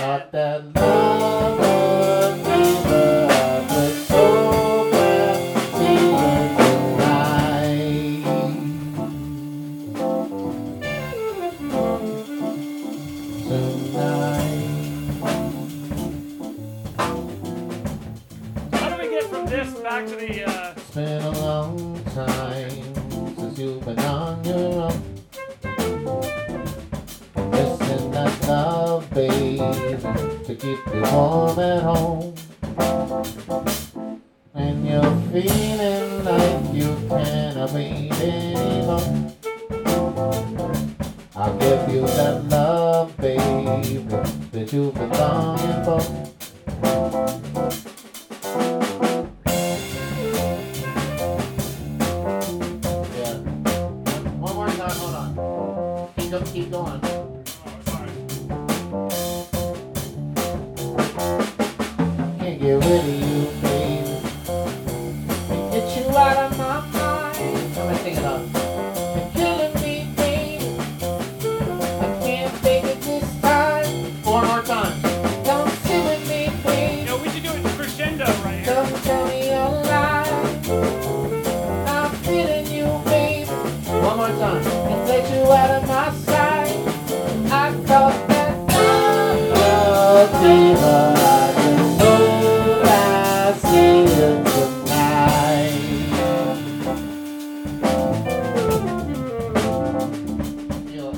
Thought that love would never happen so bad to tonight. How do we get from this back to the? Uh, It's been a long time since you've been on your own. Baby, to keep you warm at home. And you're feeling like you can't wait anymore. I'll give you that love, baby, that you've been longing for. Yeah. One more time, hold on. Keep, keep going. summertime take you out of my sight. I caught that love, love,